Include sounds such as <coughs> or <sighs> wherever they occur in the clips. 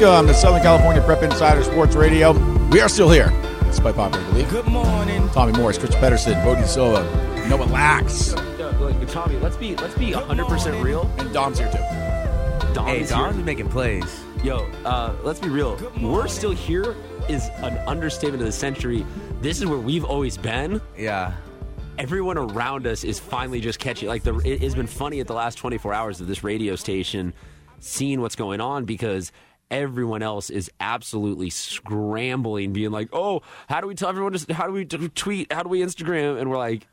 Welcome to Southern California Prep Insider Sports Radio. We are still here, despite popular belief. Good morning. Tommy Morris, Chris Pedersen, Bodie Silva, Noah Lax, Look, Tommy, let's be let's be 100% real. and Dom's here too. Dom Hey, is Don's here. making plays. Yo, uh, let's be real. We're still here is an understatement of the century. This is where we've always been. Yeah. Everyone around us is finally just catching. Like the, it has been funny at the last 24 hours of this radio station, seeing what's going on because everyone else is absolutely scrambling, being like, "Oh, how do we tell everyone? To, how do we tweet? How do we Instagram?" And we're like,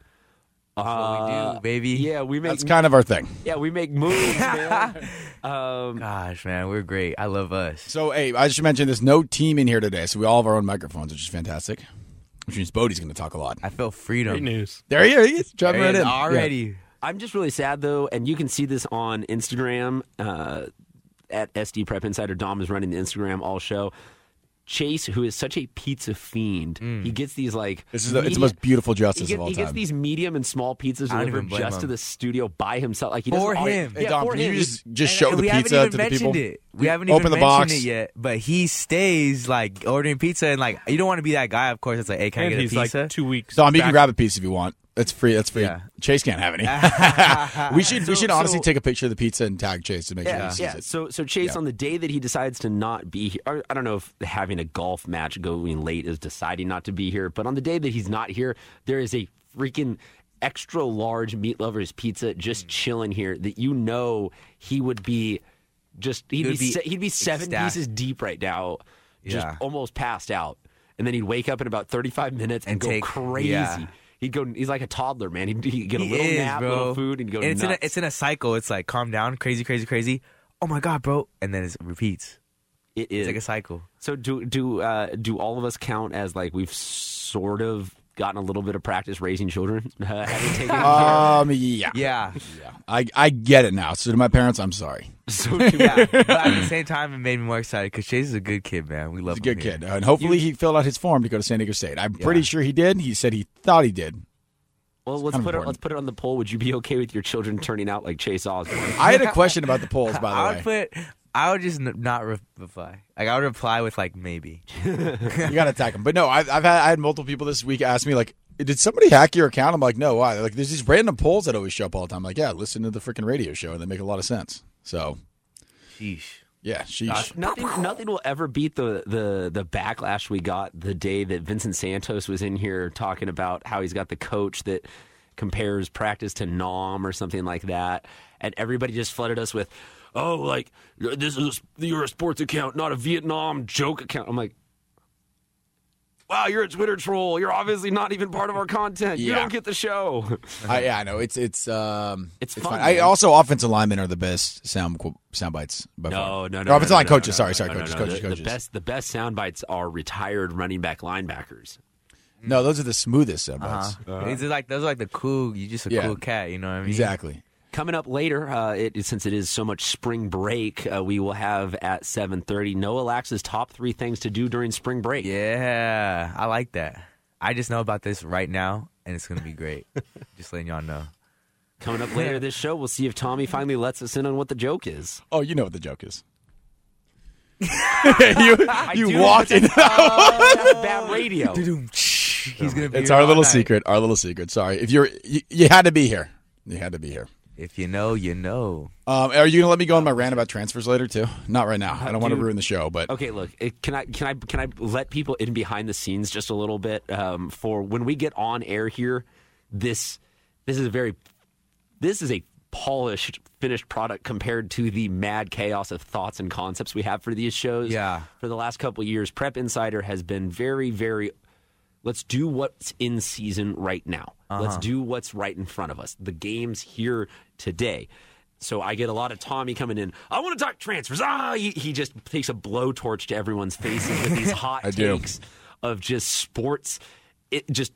That's what we uh, do, baby. "Yeah, we make That's kind of our thing. yeah we make moves, man." <laughs> um, Gosh, man, we're great. I love us. So, hey, I should mention there's no team in here today, so we all have our own microphones, which is fantastic. Which means Bodie's going to talk a lot. I feel freedom. news. There he is. He is. Driving There right in. already. I'm just really sad though, and you can see this on Instagram uh, at SD Prep Insider. Dom is running the Instagram all show. Chase, who is such a pizza fiend, mm. he gets these like This is the, it's the most beautiful He, justice get- of all time. he gets these medium and small pizzas delivered even blame just to the studio by himself. Like he For doesn't always- him. Yeah, Dom, for can you him. just, just show and the we pizza haven't to even the people? mentioned it. We haven't Open even the mentioned box. it yet. But he stays like ordering pizza and like you don't want to be that guy. Of course, it's like, hey, can I And get a pizza? like two weeks. Dom, you can grab a piece if you want. That's free. That's free. Yeah. Chase can't have any. <laughs> we should we should honestly so- take a picture of the pizza and tag Chase to make sure Yeah, he sees yeah. it. So, so Chase, Yeah. on the day that he decides to not be here, I- don't know if having a golf match going late is deciding not to be here, but on the day that he's not here, there is a freaking extra large meat lovers pizza Mm. just chilling here that you know he would be just he'd be, be se- he'd be seven ecstatic. pieces deep right now, just almost passed out, and then he'd wake up in about thirty five minutes and, And go take- crazy. He'd go. He's like a toddler, man. He'd, he'd get a He little is, nap, bro. little food, and he'd go And it's nuts. in a it's in a cycle. It's like calm down, crazy, crazy, crazy. Oh my god, bro! And then it repeats. it is It's like a cycle. So do do uh, do all of us count as like we've sort of gotten a little bit of practice raising children? <laughs> Uh, Um, yeah. Yeah, Yeah. I, I get it now. So to my parents, I'm sorry. <laughs> so yeah. but at the same time, it made me more excited because Chase is a good kid, man. We love He's a good here. kid. And hopefully he filled out his form to go to San Diego State. I'm pretty sure he did. He said he thought he did. Well, let's kind of put it, let's put it on the poll. Would you be okay with your children turning out like Chase Osborne? I had a <laughs> question about the polls, by the I way. would put. I would just n- not re- reply. Like I would reply with like maybe. <laughs> you got to attack them. But no, I've, I've had I had multiple people this week ask me like, did somebody hack your account? I'm like, no. Why? Like, there's these random polls that always show up all the time. like, yeah, listen to the freaking radio show, and they make a lot of sense. So Sheesh. yeah, sheesh. nothing, nothing will ever beat the, the the backlash we got the day that Vincent Santos was in here talking about how he's got the coach that compares practice to nom or something like that, and everybody just flooded us with, "Oh, like this is a, you're a sports account, not a Vietnam joke account." I'm like. Wow, you're a Twitter troll. You're obviously not even part of our content. You don't get the show. <laughs> I, yeah, I know. It's it's um It's fun, fine. I also offensive linemen are the best sound qu- sound bites. By No, far. no, Or no. offensive no, line no, coaches. no, sorry, no, sorry, no, no, coaches, no. coaches, The, coaches. the best, the best sound bites are retired running back linebackers. No, those are the smoothest sound bites. Uh-huh. It's like those are like the cool. You just a Yeah. cool cat. You know what I mean? Exactly. Coming up later, uh, it, since it is so much spring break, uh, we will have at 7.30 Noah Lax's top three things to do during spring break. Yeah, I like that. I just know about this right now, and it's gonna be great. <laughs> just letting y'all know. Coming up later this show, we'll see if Tommy finally lets us in on what the joke is. Oh, you know what the joke is. <laughs> you you walked in. <laughs> That's bad radio. He's gonna be. It's our little night. secret. Our little secret. Sorry, if you're you, you had to be here. You had to be here. If you know, you know. Um, are you gonna let me go on my rant about transfers later too? Not right now. I don't want to ruin the show, but Okay, look, it, can I can I can I let people in behind the scenes just a little bit um, for when we get on air here? This this is a very this is a polished finished product compared to the mad chaos of thoughts and concepts we have for these shows. Yeah. for the last couple of years, Prep Insider has been very very. Let's do what's in season right now. Let's do what's right in front of us. The game's here today. So I get a lot of Tommy coming in. I want to talk transfers. Ah, he, he just takes a blowtorch to everyone's faces with these <laughs> hot I do. takes of just sports. It just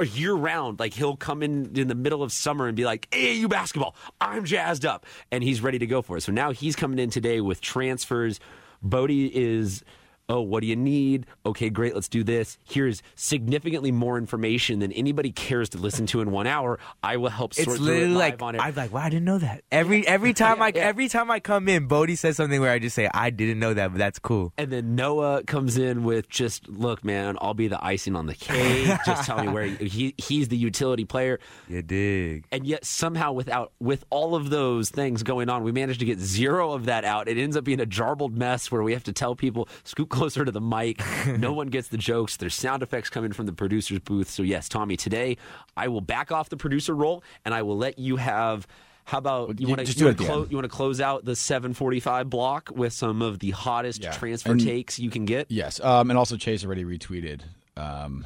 a year round. Like he'll come in in the middle of summer and be like, "AAU basketball, I'm jazzed up," and he's ready to go for it. So now he's coming in today with transfers. Bodie is oh, what do you need? Okay, great, let's do this. Here's significantly more information than anybody cares to listen to in one hour. I will help sort It's through it literally like on it. I'm like, wow, I didn't know that. Every every <laughs> time I yeah. every time I come in, Bodie says something where I just say I didn't know that, but that's cool. And then Noah comes in with just look, man, I'll be the icing on the cake. <laughs> just tell me where he he's the utility player. You dig? And yet somehow without with all of those things going on, we managed to get zero of that out. It ends up being a jarbled mess where we have to tell people scoot closer to the mic. no <laughs> one gets the jokes. There's sound effects coming from the producer's booth. So yes, Tommy, today I will back off the producer role and I will let you have. How about you you want to just you do it want at to the clo- you want to close out the 7:45 block with some of the hottest Yeah. transfer And- takes you can get? Yes, um, and also Chase already retweeted um,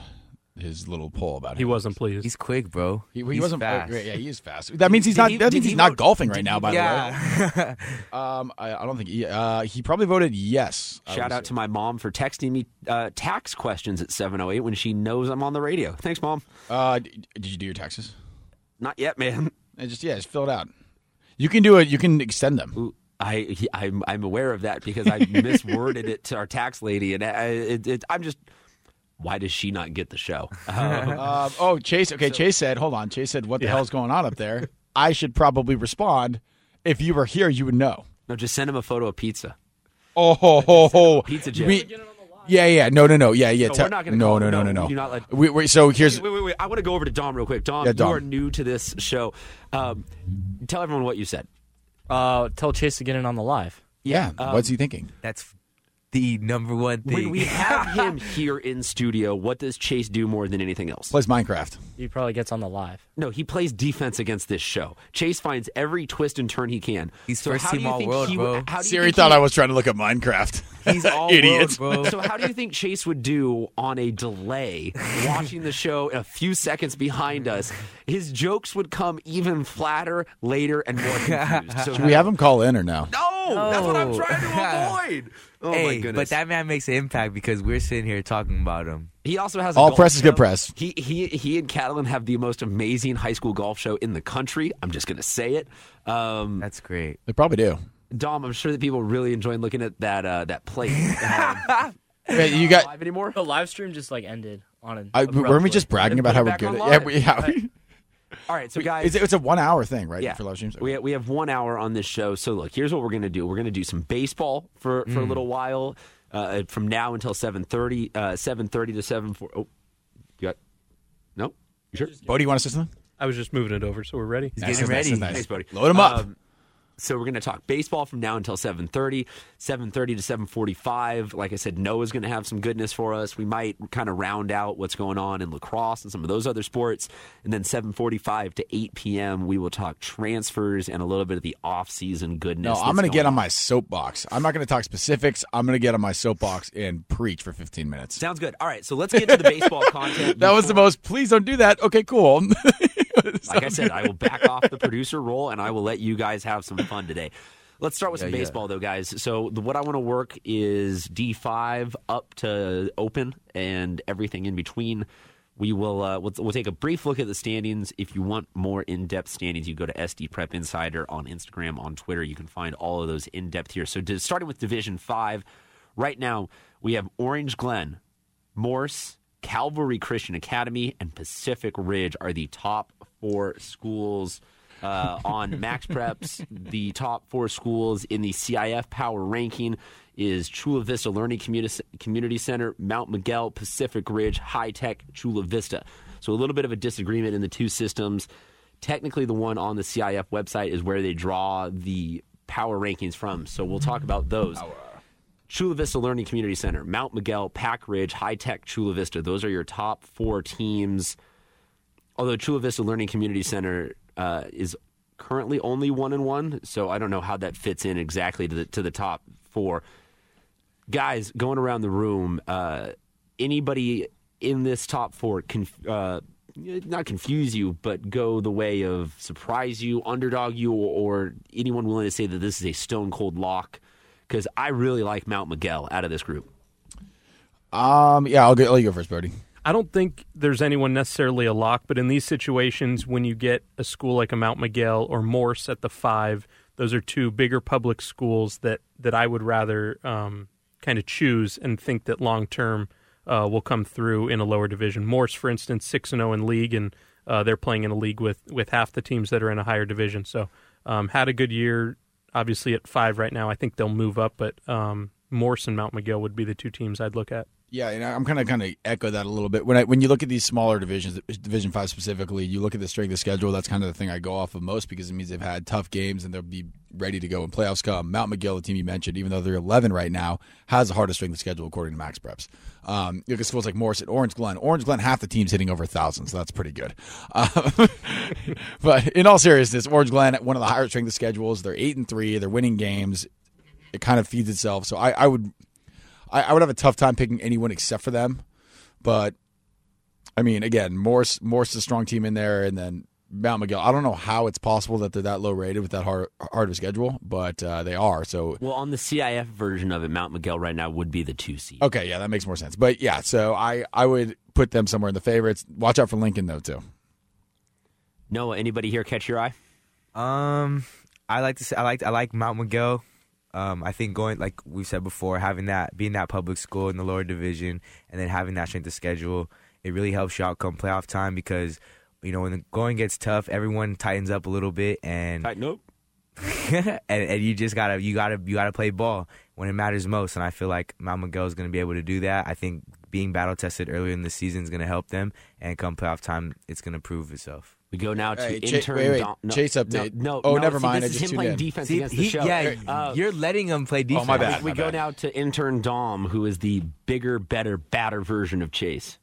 his little poll about it. He him. wasn't pleased. He's quick, bro. He, he He's wasn't fast. Yeah, he is fast. That means he's Did not. he- that means he he's not vote- golfing right he now. By yeah. the way, <laughs> um, I, I don't think he. Uh, he probably voted yes. Shout out say. to my mom for texting me uh, tax questions at 7:08 when she knows I'm on the radio. Thanks, mom. Uh, d- did you do your taxes? Not yet, man. And just yeah, just fill it out. You can do it. You can extend them. Ooh, I, I'm, I'm aware of that because I misworded it to our tax lady, and I, it, it, I'm just. Why does she not get the show? Uh, <laughs> Um, oh, Chase. Okay, Chase said. Hold on. Chase said, "What the hell's going on up there?" I should probably respond. If you were here, you would know. no, just send him a photo of pizza. Oh, ho, ho, ho. Pizza You Jim. mean- yeah, yeah. No, no, no. Yeah, yeah. No, te- we're not gonna no, no, no, no, no, no. do not let- We, we, so here's. Wait, wait, wait. I want to go over to Dom real quick. Dom, Yeah, Dom. you are new to this show. Um, tell everyone what you said. Uh, tell Chase to get in on the live. Yeah. um, what's he thinking? That's the number one thing. When we have <laughs> him here in studio, what does Chase do more than anything else? Plays Minecraft. He probably gets on the live. No, he plays defense against this show. Chase finds every twist and turn he can. He's so first team all world, he, bro. How do you Siri thought he- I was trying to look at Minecraft. He's <laughs> all Idiots. world, bro. So how do you think Chase would do on a delay, watching the show a few seconds behind us? His jokes would come even flatter, later, and more <laughs> confused. So Should we have him call in or no? no, that's what I'm trying to avoid. Oh my hey, goodness! but that man makes an impact because we're sitting here talking about him. he also has a All golf press is good press. He he he and Catalan have the most amazing high school golf show in the country. I'm just gonna say it. Um, That's great. They probably do. Dom, I'm sure that people really enjoying looking at that uh, that plate. Um, <laughs> Hey, you got. live anymore? The live stream just like ended on an. I, weren't we just bragging about how we're good? At, yeah, we, yeah. <laughs> All right, so guys, it's, it's a one hour thing, right? yeah, For live streams. we we have one hour on this show. So look, here's what we're gonna do. We're gonna do some baseball for for a Mm. little while, uh, from now until seven thirty, uh, seven thirty to seven four. Oh, you got no? You sure? Bo, do you want to say something? I was just moving it over, so we're ready. He's getting nice, ready. nice. Thanks, buddy. Load him up. Um, so we're going to talk baseball from now until 7.30 7.30 to 7.45 like i said noah's going to have some goodness for us we might kind of round out what's going on in lacrosse and some of those other sports and then 7.45 to 8 p.m we will talk transfers and a little bit of the off-season goodness No, I'm going to get on my soapbox. I'm not going to talk specifics. I'm going to get on my soapbox and preach for 15 minutes. sounds good all right so let's get to the baseball content <laughs> That was the most. Please don't do that. Okay, cool. <laughs> <laughs> like I said, I will back off the producer role and I will let you guys have some fun today. Let's start with some Yeah, yeah. baseball, though, guys. So the, what I want to work is D5 up to open and everything in between. We will uh, we'll, we'll take a brief look at the standings. If you want more in depth standings, you go to SD Prep Insider on Instagram, on Twitter. You can find all of those in depth here. So to, starting with Division Five, right now we have Orange Glen, Morse, Calvary Christian Academy, and Pacific Ridge are the top four schools uh, on <laughs> Max Preps. The top four schools in the CIF Power Ranking is Chula Vista Learning Communi- Community Center, Mount Miguel, Pacific Ridge, High Tech, Chula Vista. So a little bit of a disagreement in the two systems. Technically, the one on the CIF website is where they draw the power rankings from. So we'll talk about those. Chula Vista Learning Community Center, Mount Miguel, Pack Ridge, High Tech, Chula Vista. Those are your top four teams. Although Chula Vista Learning Community Center uh, is currently only one and one, so I don't know how that fits in exactly to the to the top four. Guys, going around the room, uh, anybody in this top four conf- uh, not confuse you, but go the way of surprise you, underdog you, or, or anyone willing to say that this is a stone cold lock? Because I really like Mount Miguel out of this group. um, yeah, I'll go. I'll go first, Brody. I don't think there's anyone necessarily a lock, but in these situations, when you get a school like a Mount Miguel or Morse at the five, those are two bigger public schools that, that I would rather um, kind of choose and think that long term uh, will come through in a lower division. Morse, for instance, six and zero in league, and uh, they're playing in a league with with half the teams that are in a higher division. So um, had a good year. Obviously at five right now. I think they'll move up, but um, Morse and Mount Miguel would be the two teams I'd look at. Yeah, and I'm kind of kind of echo that a little bit. When I when you look at these smaller divisions, Division Five specifically, you look at the strength of schedule. That's kind of the thing I go off of most because it means they've had tough games and they'll be ready to go when playoffs come. Mount Miguel, the team you mentioned, even though they're 11 right now, has the hardest strength of schedule according to Max Preps. Um, you look at schools like Morse and Orange Glen. Orange Glen, half the team's hitting over a thousand, so that's pretty good. Um, <laughs> but in all seriousness, Orange Glen, one of the higher strength of schedules. They're eight and three. They're winning games. It kind of feeds itself. So I, I would I, I would have a tough time picking anyone except for them. But I mean, again, Morse Morse is a strong team in there, and then Mount Miguel. I don't know how it's possible that they're that low rated with that hard hard of a schedule, but uh, they are. So Well, on the CIF version of it, Mount Miguel right now would be the two seed. okay, yeah, that makes more sense. But yeah, so I I would put them somewhere in the favorites. Watch out for Lincoln though too. Noah, anybody here catch your eye? Um, I like to say I like I like Mount Miguel. Um, I think going like we've said before, having that being that public school in the lower division, and then having that strength of schedule, it really helps you out come playoff time because you know when the going gets tough, everyone tightens up a little bit, and nope. <laughs> and, and you just gotta you gotta you gotta play ball when it matters most. And I feel like Mount Miguel is gonna be able to do that. I think being battle tested earlier in the season is gonna help them, and come playoff time, it's gonna prove itself. We go now to Hey, Cha- intern. wait, wait. Dom- no, Chase update. No, no Oh, no, never see, mind, This I is just him playing in. defense See, against he- the show. yeah, Uh, you're letting him play defense. Oh, my bad. we my go bad. now to intern Dom, who is the bigger, better, badder version of Chase.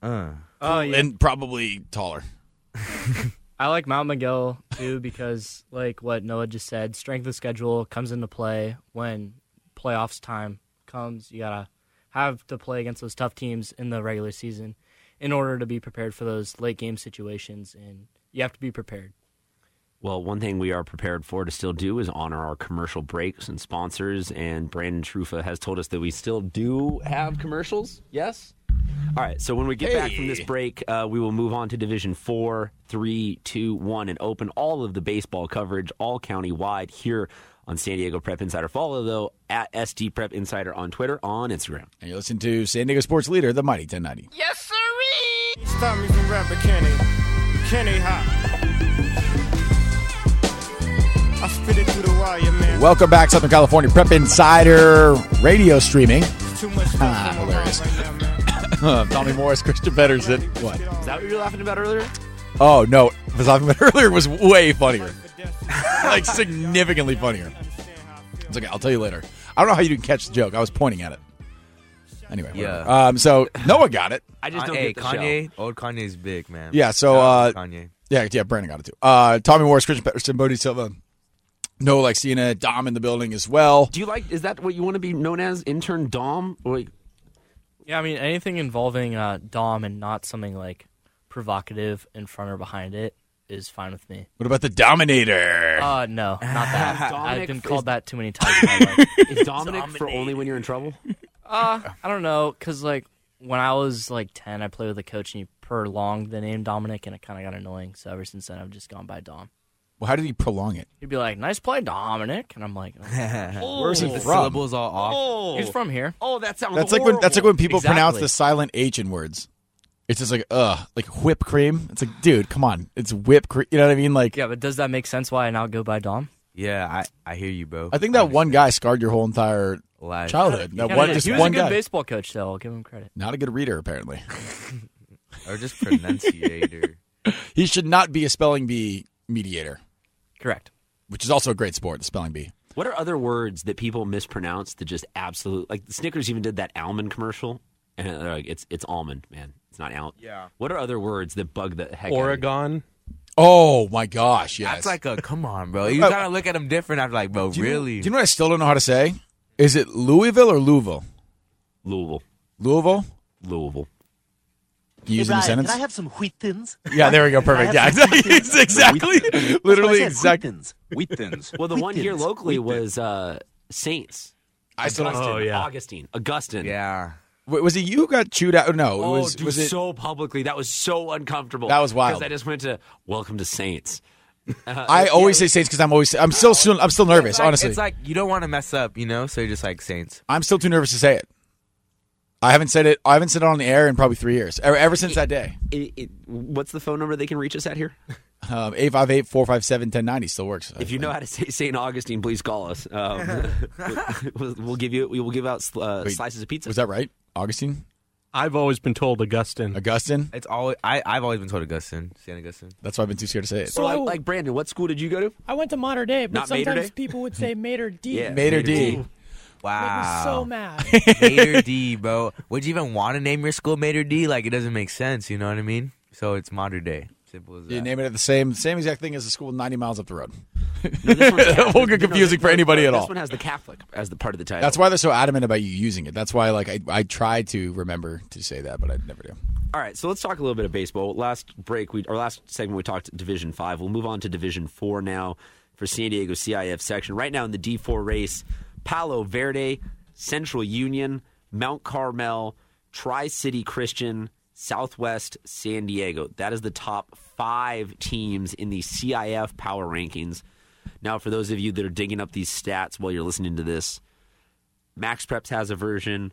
Uh. Oh yeah. and probably taller. <laughs> I like Mount Miguel too because, like what Noah just said, strength of schedule comes into play when playoffs time comes. You gotta have to play against those tough teams in the regular season in order to be prepared for those late game situations, and you have to be prepared. Well, one thing we are prepared for to still do is honor our commercial breaks and sponsors. And Brandon Trufa has told us that we still do have commercials. Yes. All right. So when we get back from this break, uh, we will move on to Division Four, Three, Two, One, and open all of the baseball coverage, all county wide, here on San Diego Prep Insider. Follow though at SD Prep Insider on Twitter, on Instagram. And you listen to San Diego sports leader, the Mighty 1090. Stop me from rapping Kenny. Kenny hot. I spit it through the wire, man. Welcome back, Southern California Prep Insider radio streaming. Too much Ah, hilarious. right now. <laughs> Tommy Morris, Christian Pedersen. What? Is that what you were laughing about earlier? Oh no, what I was talking about earlier was way funnier, <laughs> like significantly funnier. It's okay. I'll tell you later. I don't know how you didn't catch the joke. I was pointing at it. Anyway, whatever. Yeah. Um. So Noah got it. I just don't hey, get the show. Kanye, old Kanye's big man. Yeah. So uh, Kanye. yeah, yeah. Brandon got it too. Uh, Tommy Morris, Christian Pedersen, Bodie Silva, Noah Laxina, Dom in the building as well. Do you like? Is that what you want to be known as, intern Dom? Or like, Yeah, I mean anything involving uh, Dom and not something like provocative in front or behind it is fine with me. What about the Dominator? Uh no, not that. <laughs> Dominic I've been is- called that too many times in my life. <laughs> is Dominic for only when you're in trouble? <laughs> Uh, I don't know, cause like when I was like ten, I played with a coach and he prolonged the name Dominic, and it kind of got annoying. So ever since then, I've just gone by Dom. well, how did he prolong it? He'd be like, "Nice play, Dominic," and I'm like, <laughs> oh. Where's he the from? syllables all off. Oh, "He's from here." oh, that sounds. That's like when that's like when people Exactly. pronounce the silent H in words. It's just like ugh, like whipped cream. It's like, dude, come on, it's whipped cream. You know what I mean? Like, Yeah, but does that make sense? Why I now go by Dom? Yeah, I, I hear you, bro. I think that one guy scarred your whole entire Life. childhood. That Yeah, one, just he was one a good guy. baseball coach, though. I'll give him credit. Not a good reader, apparently. <laughs> or just pronunciator. <laughs> he should not be a spelling bee mediator, Correct. which is also a great sport. The spelling bee. What are other words that people mispronounce that just absolute like Snickers even did that almond commercial and they're like it's it's almond man it's not almond. Yeah. What are other words that bug the heck out of you? Oregon. Oh my gosh, yes. That's like a come on, bro. <laughs> You gotta look at them different. I'm like, bro, Do you- really? Do you know what I still don't know how to say? Is it Louisville or Louisville? Louisville, Louisville. Louisville. Can you use it in a sentence? Can I have some wheat thins? yeah, there we go. Perfect. Yeah, I have <laughs> exactly. It's exactly. Literally exactly. Wheat thins. Well, the Wheat one here locally Wheat was uh, Saints. I still don't. Oh, yeah. Augustine, Augustine. yeah. Wait, Was it you who got chewed out? No, it Oh, was. dude, was it? so publicly. That was so uncomfortable. That was wild. Because I just went to Welcome to Saints. I always say Saints because I'm always I'm still still I'm still nervous. It's like- honestly, it's like you don't want to mess up, you know. So you're just like Saints. I'm still too nervous to say it. I haven't said it. I haven't said it on the air in probably three years. Ever, ever since that day. It, it, what's the phone number they can reach us at here? Um, 858 457 1090 still works. If you know how to say St. Augustine, please call us. Um, <laughs> we'll, we'll give you we will give out uh, Wait, slices of pizza. Was that right? Augustine? I've always been told Augustine. Augustine? It's always I I've always been told Augustine, Saint Augustine. That's why I've been too scared to say it. so, like, like Brandon, what school did you go to? I went to Mater Dei, but Not Mater sometimes Day? people would say <laughs> Mater D. Yeah. Mater D. Make me Wow. so mad. <laughs> Mater D, bro. Would you even want to name your school Mater D? Like it doesn't make sense. You know what I mean? So it's modern day. Simple as that. You name it at the same same exact thing as the school 90 miles up the road. No, this one's <laughs> won't get confusing for anybody at this all. one has the Catholic as the part of the title. That's why they're so adamant about you using it. That's why like I, I try to remember to say that, but I never do. All right, so let's talk a little bit of baseball. Last break, we or last segment, we talked Division Five. We'll move on to Division Four now for San Diego CIF section. Right now in the D four race, Palo Verde, Central Union, Mount Carmel, Tri City Christian, Southwest San Diego. That is the top five teams in the CIF power rankings. Now, for those of you that are digging up these stats while you're listening to this, Max Preps has a version.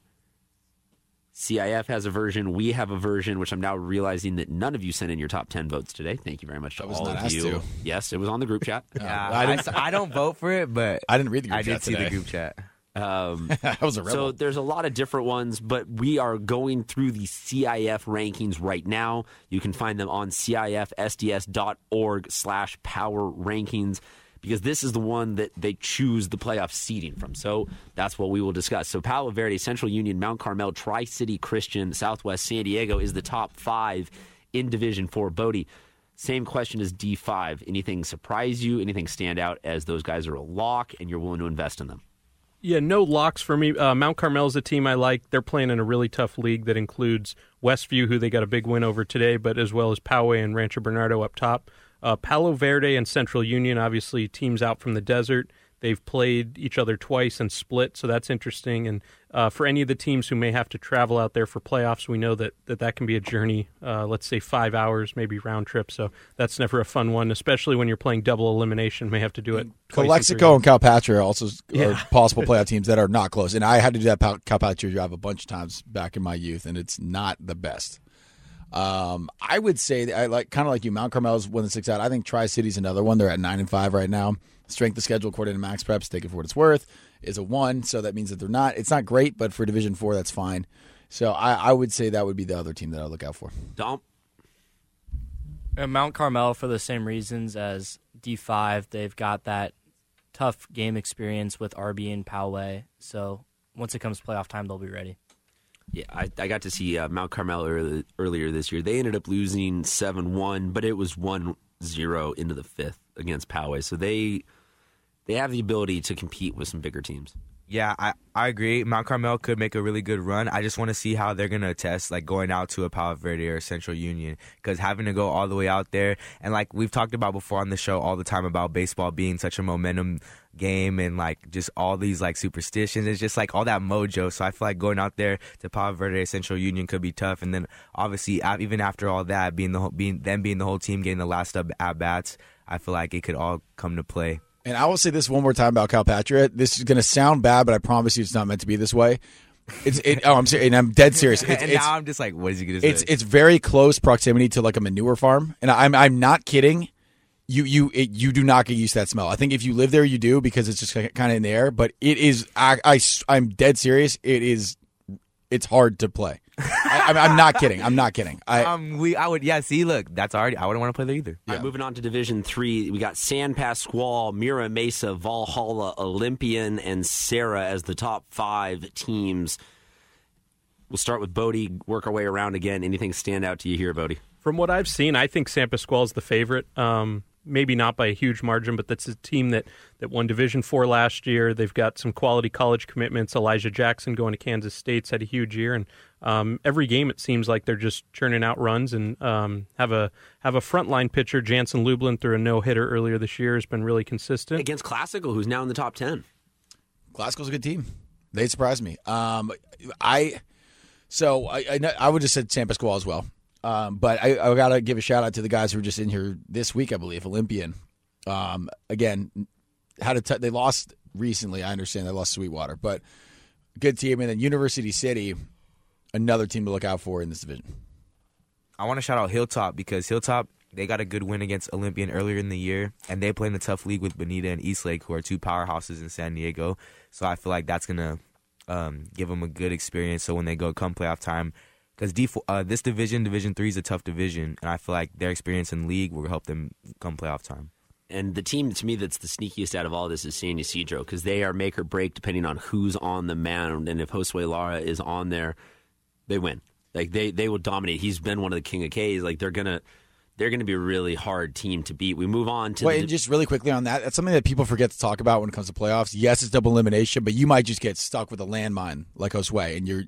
CIF has a version. We have a version, which I'm now realizing that none of you sent in your top 10 votes today. Thank you very much to I was all not of asked you. to. Yes, it was on the group chat. <laughs> Yeah, I I, didn't- I don't vote for it, but I didn't read the group chat. I did chat see the group chat. Um, <laughs> I was a rebel. so there's a lot of different ones, but we are going through the CIF rankings right now. You can find them on cifsds.org slash power rankings because this is the one that they choose the playoff seeding from. So that's what we will discuss. So Palo Verde, Central Union, Mount Carmel, Tri City Christian, Southwest San Diego is the top five in Division Four. Bodie, same question as D5. Anything surprise you? Anything stand out as those guys are a lock and you're willing to invest in them? Yeah, no locks for me. Uh, Mount Carmel's a team I like. They're playing in a really tough league that includes Westview, who they got a big win over today, but as well as Poway and Rancho Bernardo up top. Uh, Palo Verde and Central Union, obviously teams out from the desert. They've played each other twice and split, so that's interesting. And uh, for any of the teams who may have to travel out there for playoffs, we know that that, that can be a journey. Uh, let's say five hours, maybe round trip. So that's never a fun one, especially when you're playing double elimination. May have to do it. Calexico and Calipatria are also Yeah. are <laughs> possible playoff teams that are not close. And I had to do that Calipatria drive a bunch of times back in my youth, and it's not the best. Um, I would say that I like kind of like you. Mount Carmel's one that sticks out. I think Tri City's another one. They're at nine and five right now. Strength of schedule according to Max Preps, take it for what it's worth, is a one. So that means that they're not. It's not great, but for Division Four, that's fine. So I, I would say that would be the other team that I look out for. Dump. And Mount Carmel for the same reasons as D5. They've got that tough game experience with RB and Poway. So once it comes to playoff time, they'll be ready. Yeah, I, I got to see uh, Mount Carmel early, earlier this year. They ended up losing 7 1, but it was 1 0 into the fifth against Poway. So they they have the ability to compete with some bigger teams. Yeah, I, I agree. Mount Carmel could make a really good run. I just want to see how they're gonna test like going out to a Palo Verde or Central Union because having to go all the way out there and like we've talked about before on the show all the time about baseball being such a momentum game and like just all these like superstitions. It's just like all that mojo. So I feel like going out there to Palo Verde or Central Union could be tough. And then obviously even after all that, being the whole, being them being the whole team getting the last up at bats, I feel like it could all come to play. And I will say this one more time about Calipatria. This is going to sound bad, but I promise you, it's not meant to be this way. It's it, oh, I'm serious, and I'm dead serious. <laughs> It's, and it's, now I'm just like, what is he gonna say? it's it's very close proximity to like a manure farm, and I'm I'm not kidding. You you it, you do not get used to that smell. I think if you live there, you do because it's just kind of in the air. But it is I, I am dead serious. It is it's hard to play. I, I'm, I'm not kidding. I'm not kidding. I um, we I would yeah. See, look, that's already. I wouldn't want to play there either. All right, moving on to Division Three, we got San Pasqual, Mira Mesa, Valhalla, Olympian, and Serra as the top five teams. We'll start with Bodie, work our way around again. Anything stand out to you here, Bodie? From what I've seen, I think San Pasqual is the favorite. Um, maybe not by a huge margin, but that's a team that, that won Division Four last year. They've got some quality college commitments. Elijah Jackson going to Kansas State's had a huge year, and um, every game it seems like they're just churning out runs and um, have a have a frontline pitcher. Jansen Lublin threw a no hitter earlier this year has been really consistent. Against Classical, who's now in the top 10. Glasgow's a good team. They surprised me. Um, I so I, I I would have said San Pasqual as well. Um, but I, I got to give a shout out to the guys who were just in here this week, I believe. Olympian, Um, again, had a t- they lost recently. I understand they lost Sweetwater, but good team. And then University City, another team to look out for in this division. I want to shout out Hilltop because Hilltop they got a good win against Olympian earlier in the year, and they play in a tough league with Bonita and Eastlake, who are two powerhouses in San Diego. So I feel like that's gonna um, give them a good experience. So when they go come playoff time, because uh, this division, Division Three, is a tough division, and I feel like their experience in league will help them come playoff time. And the team to me that's the sneakiest out of all this is San Ysidro because they are make or break depending on who's on the mound. And if Josue Lara is on there, they win. Like they they will dominate. He's been one of the king of K's. Like they're gonna they're gonna be a really hard team to beat. We move on to Wait, the, and just really quickly on that, that's something that people forget to talk about when it comes to playoffs. Yes, it's double elimination, but you might just get stuck with a landmine like Josue, and you're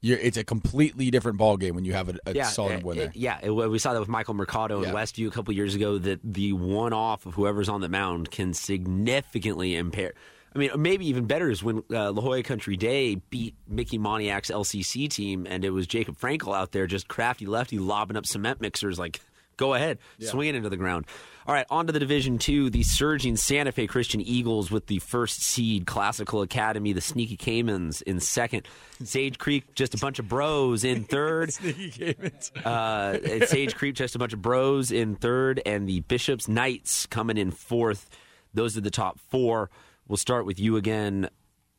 you're it's a completely different ball game when you have a, a solid uh, win there. it- yeah, it- we saw that with Michael Mercado in Yeah. Westview a couple years ago. That the one off of whoever's on the mound can significantly impair. I mean, maybe even better is when uh, La Jolla Country Day beat Mickey Moniak's LCC team, and it was Jacob Frankel out there just crafty lefty lobbing up cement mixers like. Go ahead, swing it into the ground. All right, on to the Division Two. The surging Santa Fe Christian Eagles with the first seed, Classical Academy, the Sneaky Caimans in second, <laughs> Sage Creek, just a bunch of bros in third, <laughs> Sneaky Caimans. uh, Sage Creek, just a bunch of bros in third, and the Bishops Knights coming in fourth. Those are the top four. We'll start with you again,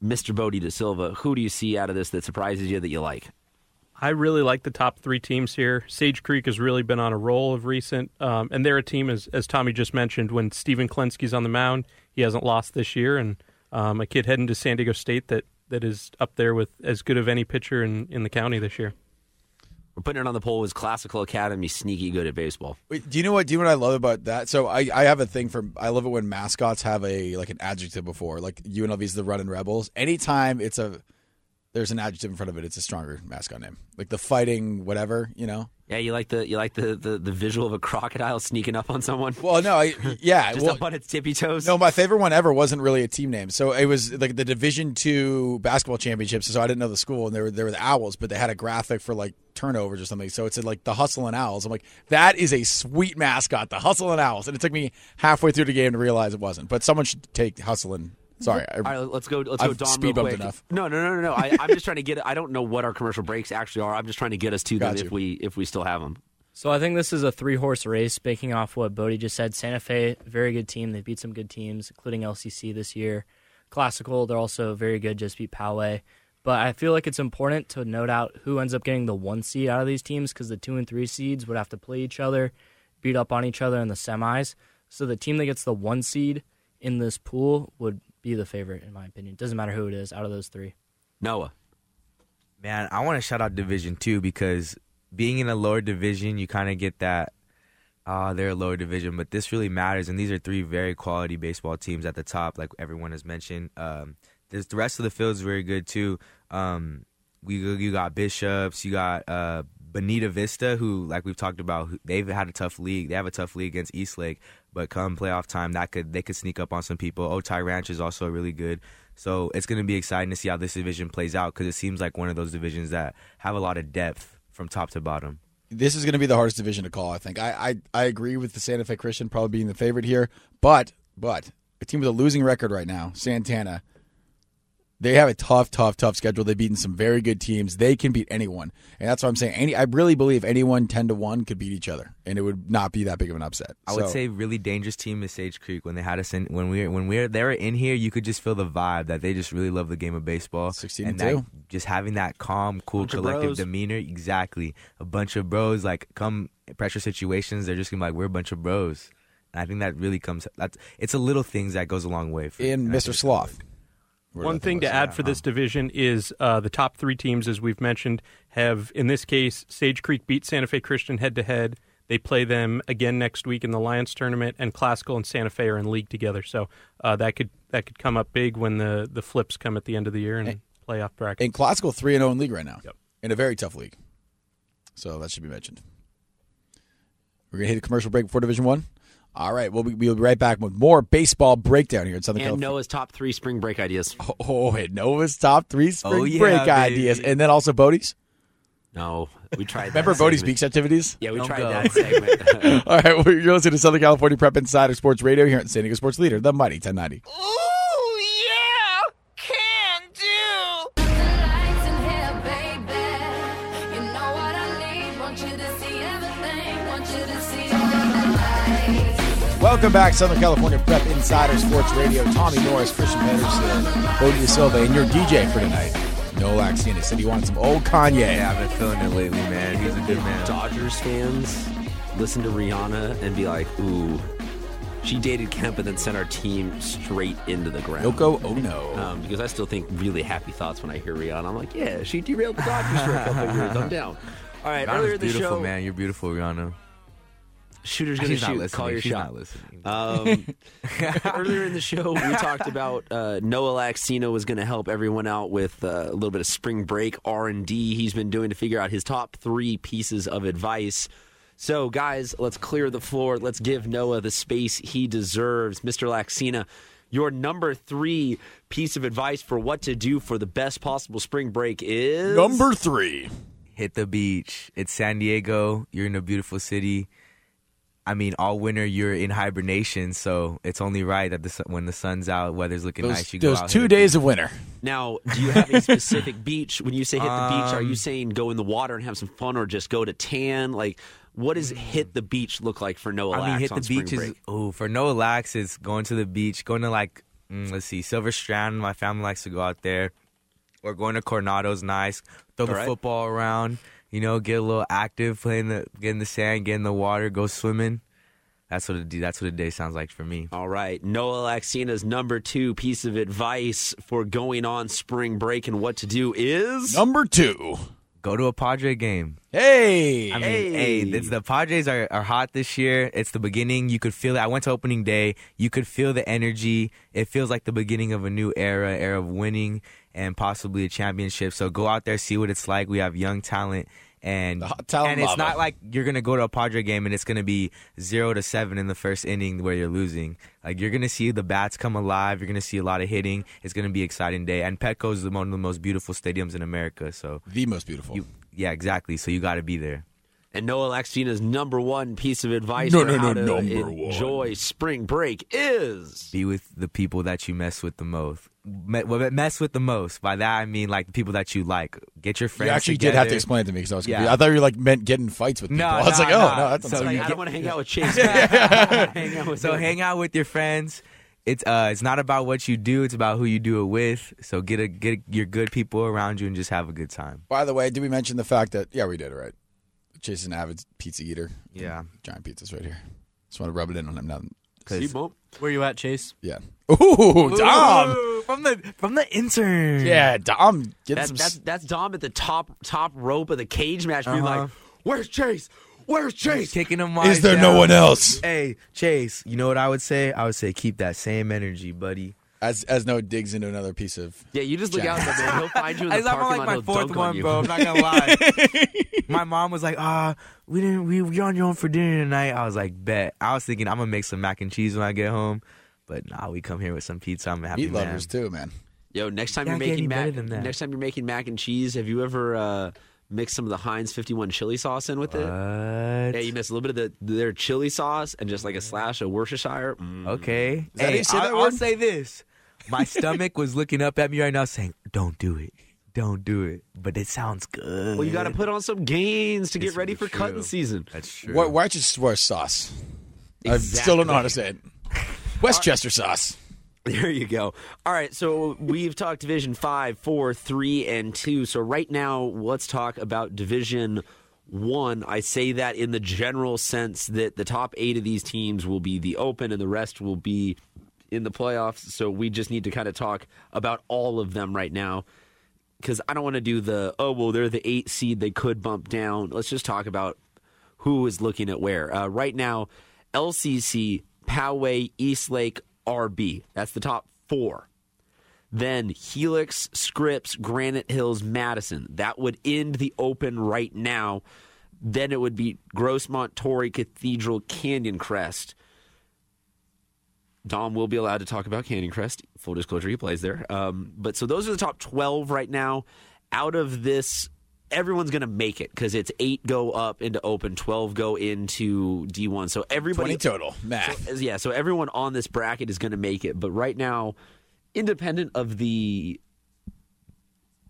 Mr. Bodie De Silva. Who do you see out of this that surprises you that you like? I really like the top three teams here. Sage Creek has really been on a roll of recent, um, and they're a team, as, as Tommy just mentioned, when Stephen Klensky's on the mound, he hasn't lost this year, and um, a kid heading to San Diego State that, that is up there with as good of any pitcher in, in the county this year. We're putting it on the poll. Is Classical Academy sneaky good at baseball? Wait, do you know what? Do you know what I love about that? So I, I have a thing for I love it when mascots have a like an adjective before. Like UNLV's the Running Rebels. Anytime it's a there's an adjective in front of it, it's a stronger mascot name. Like the fighting whatever, you know. Yeah, you like the you like the, the, the visual of a crocodile sneaking up on someone. Well, no, I, yeah, <laughs> just well, up on its tippy toes. No, my favorite one ever wasn't really a team name. So it was like the Division Two basketball championships. So I didn't know the school, and they were there were the Owls, but they had a graphic for like turnovers or something. So it said like the Hustle and Owls. I'm like, that is a sweet mascot, the Hustle and Owls. And it took me halfway through the game to realize it wasn't. But someone should take Hustle and sorry, I, All right, let's go. Let's I've go. Dom, speed real bumped quick. enough. No, no, no, no, no. I, I'm just trying to get. I don't know what our commercial breaks actually are. I'm just trying to get us to them Got if we if we still have them. So I think this is a three horse race. Baking off what Bodie just said, Santa Fe, very good team. They beat some good teams, including LCC this year. Classical, they're also very good. Just beat Poway. But I feel like it's important to note out who ends up getting the one seed out of these teams because the two and three seeds would have to play each other, beat up on each other in the semis. So the team that gets the one seed in this pool would be the favorite, in my opinion. Doesn't matter who it is out of those three. Noah. Man, I want to shout out Division Two because being in a lower division, you kind of get that. Ah, they're a lower division, but this really matters. And these are three very quality baseball teams at the top, like everyone has mentioned. Um, there's the rest of the field is very good too. Um, we you got Bishops, you got uh, Bonita Vista, who like we've talked about, they've had a tough league. They have a tough league against Eastlake, but come playoff time, that could they could sneak up on some people. Oh, Otay Ranch is also really good. So it's going to be exciting to see how this division plays out because it seems like one of those divisions that have a lot of depth from top to bottom. this is going to be the hardest division to call. I think I, I I agree with the Santa Fe Christian probably being the favorite here, but but a team with a losing record right now, Santana. They have a tough, tough, tough schedule. They've beaten some very good teams. They can beat anyone, and that's what I'm saying. Any, I really believe anyone ten to one could beat each other, and it would not be that big of an upset. I would say really dangerous team is Sage Creek. When they had us in, when we when we were they were in here, you could just feel the vibe that they just really love the game of baseball. 16 and and that, just having that calm, cool, Bunch collective demeanor. Exactly, a bunch of bros. Like come pressure situations, they're just gonna be like we're a bunch of bros. And I think that really comes. That's it's a little things that goes a long way. For, in and I Mr. think One thing to add for this division is uh, the top three teams, as we've mentioned, have in this case Sage Creek beat Santa Fe Christian head to head. They play them again next week in the Lions tournament, and Classical and Santa Fe are in league together. So uh, that could that could come up big when the, the flips come at the end of the year and playoff bracket. in classical three and zero in league right now. Yep. In a very tough league, so that should be mentioned. We're gonna hit a commercial break before Division One. All right, we'll be, we'll be right back with more baseball breakdown here in Southern California. And California. Noah's top three spring break ideas. <laughs> Oh, and Noah's top three oh, spring Oh, yeah, break baby. ideas, and then also Bodie's. No, we tried. <laughs> Remember Bodie's. Beach activities? Yeah, we Don't tried go. that segment. <laughs> All right, well, you're listening to Southern California Prep Insider Sports Radio here at San Diego Sports Leader, the Mighty 1090. Welcome back, Southern California Prep Insider Sports Radio. Tommy Morris, Christian Pedersen, Bodie Silva, and your DJ for tonight, Noah Laxina. Said he wanted some old Kanye. Yeah, I've been feeling it lately, man. He's a good man. Dodgers fans listen to Rihanna and be like, "Ooh, she dated Kemp and then sent our team straight into the ground." Yoko Ono. Um, because I still think really happy thoughts when I hear Rihanna. I'm like, yeah, she derailed the Dodgers for a couple of years. I'm down. All right, earlier in the beautiful, show, man. You're beautiful, Rihanna. Shooter's gonna She's not shoot. listening. Call your She's shot. not. Um, <laughs> earlier in the show, we talked about uh, Noah Laxina was going to help everyone out with uh, a little bit of spring break R and D he's been doing to figure out his top three pieces of advice. So, guys, let's clear the floor. Let's give Noah the space he deserves, Mr. Laxina. Your number three piece of advice for what to do for the best possible spring break is Number three. Hit the beach. It's San Diego. You're in a beautiful city. I mean, all winter you're in hibernation, so it's only right that the sun, when the sun's out, weather's looking Those, nice. You go out two hit the days of winter. Now, do you have a specific <laughs> beach? When you say hit the beach, are you Um, saying go in the water and have some fun, or just go to tan? Like, what does hit the beach look like for Noah? I mean, hit on the spring beach is oh for no lax is going to the beach, going to like mm, let's see, Silver Strand. My family likes to go out there, or going to Coronado's nice. Throw the All right. football around, you know, get a little active, playing the get in the sand, get in the water, go swimming. That's what it, that's what a day sounds like for me. All right, Noah Laxina's number two piece of advice for going on spring break and what to do is Number two. Go to a Padre game. Hey. I mean, Hey. hey, it's, the Padres are, are hot this year. It's the beginning. You could feel it. I went to opening day. You could feel the energy. It feels like the beginning of a new era, era of winning and possibly a championship. So go out there, see what it's like. We have young talent. And The hot talent and it's not like you're gonna go to a Padre game and it's gonna be zero to seven in the first inning where you're losing. Like you're gonna see the bats come alive. You're gonna see a lot of hitting. It's gonna be an exciting day. And Petco is one of the most beautiful stadiums in America. So The most beautiful. you, yeah, exactly. So you got to be there. and Noah Laxina's number one piece of advice No, for no, how no, to number one. enjoy spring break is be with the people that you mess with the most. Me- mess with the most. By that I mean like the people that you like. Get your friends. you actually together. did have to explain it to me because I was Yeah. confused. I thought you were like meant getting fights with people. No, I was no, like, oh, no. no, that's So Like, you I don't want to hang out with Chase. <laughs> <laughs> hang out with So him. hang out with your friends. It's uh, it's not about what you do. It's about who you do it with. So get a get your good people around you and just have a good time. By the way, did we mention the fact that yeah, we did right. Chase is an avid pizza eater. Yeah. Giant pizzas right here. Just want to rub it in on him now. See, Bump? Where you at, Chase? Yeah. Ooh, Dom. Ooh, from the from the intern. Yeah, Dom. Get That, some. that's that's Dom at the top top rope of the cage match, being Uh-huh. like, "Where's Chase? Where's Chase?" Kicking them. Is there no one else? Hey, Chase. You know what I would say? I would say keep that same energy, buddy. as as Noah digs into another piece of. Yeah, you just look Jack. out there, man. He'll find you in <laughs> the I'm parking like lot. my fourth dunk on one, bro. I'm not gonna lie. <laughs> my mom was like, "Ah, we didn't. We we on your own for dinner tonight." I was like, "Bet." I was thinking I'm gonna make some mac and cheese when I get home, but nah, we come here with some pizza. I'm happy Meat man. lovers too, man. Yo, next time Can't you're making mac, than that. next time you're making mac and cheese, have you ever uh, mixed some of the Heinz 51 chili sauce in with it? What? Yeah, you mix a little bit of the, their chili sauce and just like a slash of Worcestershire. Mm. Okay. hey, say I, I'll word? say this. My <laughs> stomach was looking up at me right now, saying, "Don't do it. Don't do it." But it sounds good. Well, you got to put on some gains to get It's ready for true. cutting season. That's true. Why, why'd you swear sauce? I still don't know how to say it. <laughs> Westchester sauce. There you go. All right, so we've talked Division Five, Four, Three, and Two. So right now, let's talk about Division One. I say that in the general sense that the top eight of these teams will be the Open, and the rest will be in the playoffs. So we just need to kind of talk about all of them right now. Because I don't want to do the oh well they're the eight seed they could bump down. Let's just talk about who is looking at where. Uh, right now, LCC, Poway, Eastlake, RB. That's the top four. Then Helix, Scripps, Granite Hills, Madison. That would end the open right now. Then it would be Grossmont, Torrey, Cathedral, Canyon Crest. Dom will be allowed to talk about Canyon Crest. Full disclosure, he plays there. Um, but so those are the top 12 right now. Out of this everyone's going to make it because it's eight go up into open, twelve go into D one. So everybody 20 total. Math. so- yeah, so everyone on this bracket is going to make it. But right now, independent of the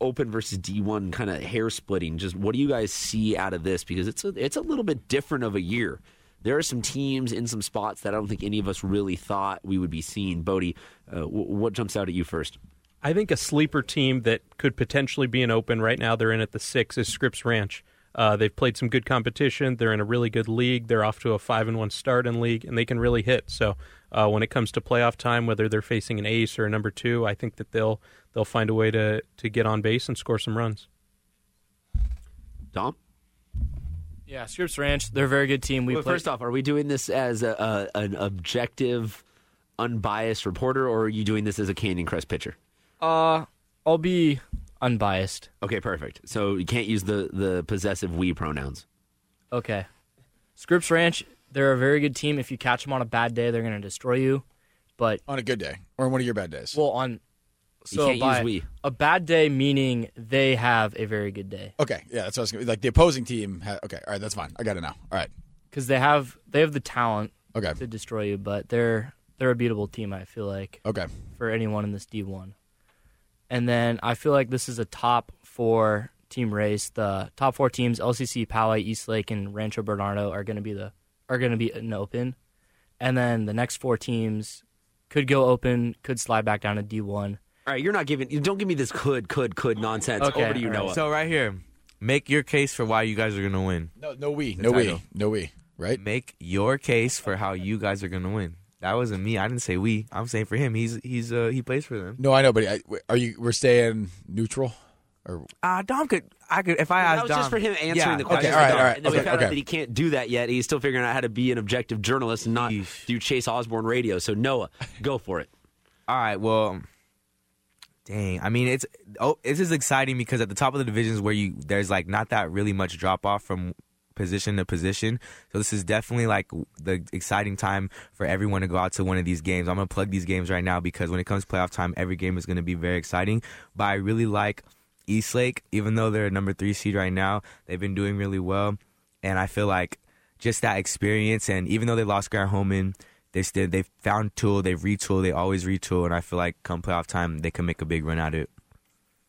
open versus D1 kind of hair splitting, just what do you guys see out of this? Because it's a, it's a little bit different of a year. There are some teams in some spots that I don't think any of us really thought we would be seeing. Bodie, uh, w- what jumps out at you first? I think a sleeper team that could potentially be an open right now. They're in at the six is Scripps Ranch. Uh, they've played some good competition. They're in a really good league. They're off to a five and one start in league, and they can really hit. So uh, when it comes to playoff time, whether they're facing an ace or a number two, I think that they'll they'll find a way to to get on base and score some runs. Dom? Yeah, Scripps Ranch, they're a very good team. We Well, first off, are we doing this as a, a, an objective, unbiased reporter, or are you doing this as a Canyon Crest pitcher? Uh, I'll be unbiased. Okay, perfect. So you can't use the, the possessive we pronouns. Okay. Scripps Ranch, they're a very good team. If you catch them on a bad day, they're going to destroy you. But On a good day. Or on one of your bad days. well, on so can't use we. a bad day meaning they have a very good day okay. Yeah, that's what I was going to Like the opposing team. Ha- okay. All right. That's fine. I got it now. All right. because they have they have the talent Okay. to destroy you. But they're they're a beatable team. I feel like Okay. for anyone in this D one. And then I feel like this is a top four team race. The top four teams: LCC, Poway, Eastlake, and Rancho Bernardo are going to be the are going to be an open. And then the next four teams could go open, could slide back down to D one. All right, you're not giving. Don't give me this could, could, could nonsense. Okay, Over to you, all right. Noah. So right here, make your case for why you guys are gonna win. No, no we. The No we. No we. Right? Make your case for how you guys are gonna win. That wasn't me. I didn't say we. I'm saying for him. He's he's uh he plays for them. No, I know, but I, are you? We're staying neutral, or Uh Dom could I could if I asked that was Dom. just for him answering Yeah, the question. okay, all right, all right, And then we okay, found out that he can't do that yet. He's still figuring out how to be an objective journalist and not Yeesh. do Chase Osborne radio. So Noah, go for it. All right, well, dang. I mean, it's oh, this is exciting because at the top of the divisions where you there's like not that really much drop off from position to position. So this is definitely like the exciting time for everyone to go out to one of these games. I'm gonna plug these games right now because when it comes to playoff time, every game is gonna be very exciting. But I really like Eastlake, even though they're a number three seed right now, they've been doing really well, and I feel like just that experience and even though they lost Grant Holman, they still they've found tool, they've retooled, they always retool, and I feel like come playoff time they can make a big run out of it.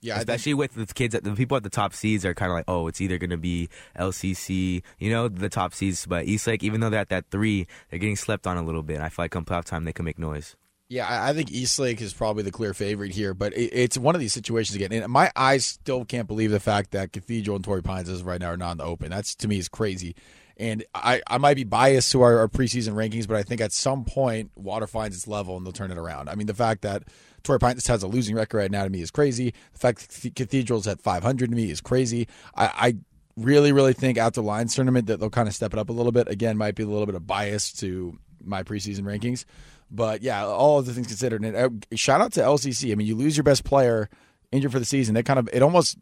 Yeah, I think- Especially with the kids, at the people at the top seeds are kind of like, oh, it's either going to be LCC, you know, the top seeds. But Eastlake, even though they're at that three, they're getting slept on a little bit. And I feel like come playoff time they can make noise. Yeah, I I think Eastlake is probably the clear favorite here, but it, it's one of these situations again. And my eyes still can't believe the fact that Cathedral and Torrey Pines of right now are not in the open. That's to me is crazy. And I, I might be biased to our, our preseason rankings, but I think at some point Water finds its level and they'll turn it around. I mean, the fact that Torrey Pines has a losing record right now to me is crazy. The fact that Cathedral's at 500 to me is crazy. I, I really, really think after Lions tournament that they'll kind of step it up a little bit. Again, might be a little bit of bias to my preseason rankings. But yeah, all of the things considered. And uh, shout out to LCC. I mean, you lose your best player injured for the season. They kind of it almost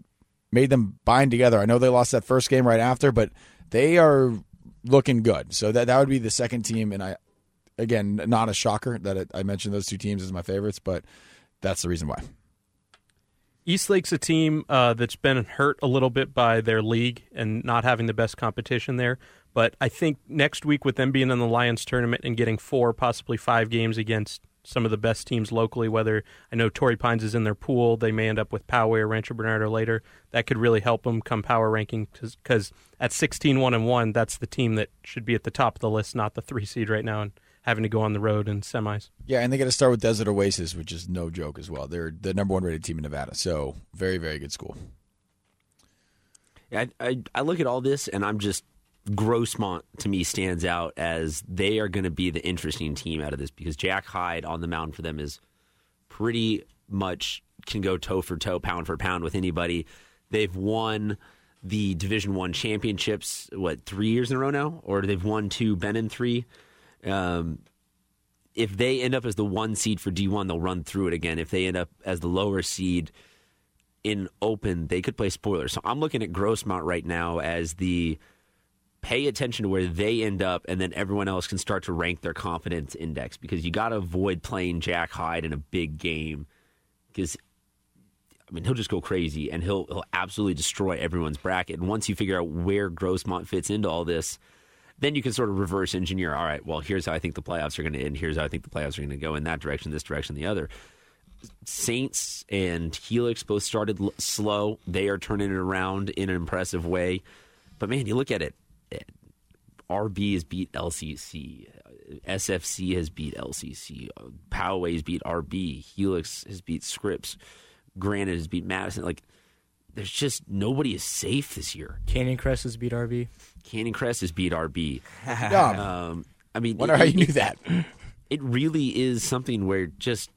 made them bind together. I know they lost that first game right after, but they are looking good. So that that would be the second team. And I again, not a shocker that it, I mentioned those two teams as my favorites, but that's the reason why. Eastlake's a team uh, that's been hurt a little bit by their league and not having the best competition there. But I think next week, with them being in the Lions tournament and getting four, possibly five games against some of the best teams locally, whether I know Torrey Pines is in their pool, they may end up with Poway or Rancho Bernardo later. That could really help them come power ranking because at 16 1 and 1, that's the team that should be at the top of the list, not the three seed right now and having to go on the road in semis. Yeah, and they got to start with Desert Oasis, which is no joke as well. They're the number one rated team in Nevada, so very, very good school. I, I, I look at all this and I'm just Grossmont to me stands out as they are going to be the interesting team out of this because Jack Hyde on the mound for them is pretty much can go toe for toe, pound for pound with anybody. They've won the Division One championships what three years in a row now, or they've won two, been in three. Um, if they end up as the one seed for D1, they'll run through it again. If they end up as the lower seed in open, they could play spoilers. So I'm looking at Grossmont right now as the pay attention to where they end up, and then everyone else can start to rank their confidence index because you got to avoid playing Jack Hyde in a big game because I mean, he'll just go crazy and he'll he'll absolutely destroy everyone's bracket. And once you figure out where Grossmont fits into all this, then you can sort of reverse engineer. All right, well, here's how I think the playoffs are going to end. Here's how I think the playoffs are going to go in that direction, this direction, the other. Saints and Helix both started l- slow. They are turning it around in an impressive way. But man, you look at it. eh, RB has beat LCC. SFC has beat LCC. uh, Poway has beat RB. Helix has beat Scripps. Granite has beat Madison. Like, there's just nobody is safe this year. Canyon Crest has beat RB. Canyon Crest has beat RB. <laughs> Yeah. Um, I mean, Wonder it- how you it- knew that. <laughs> It really is something where just.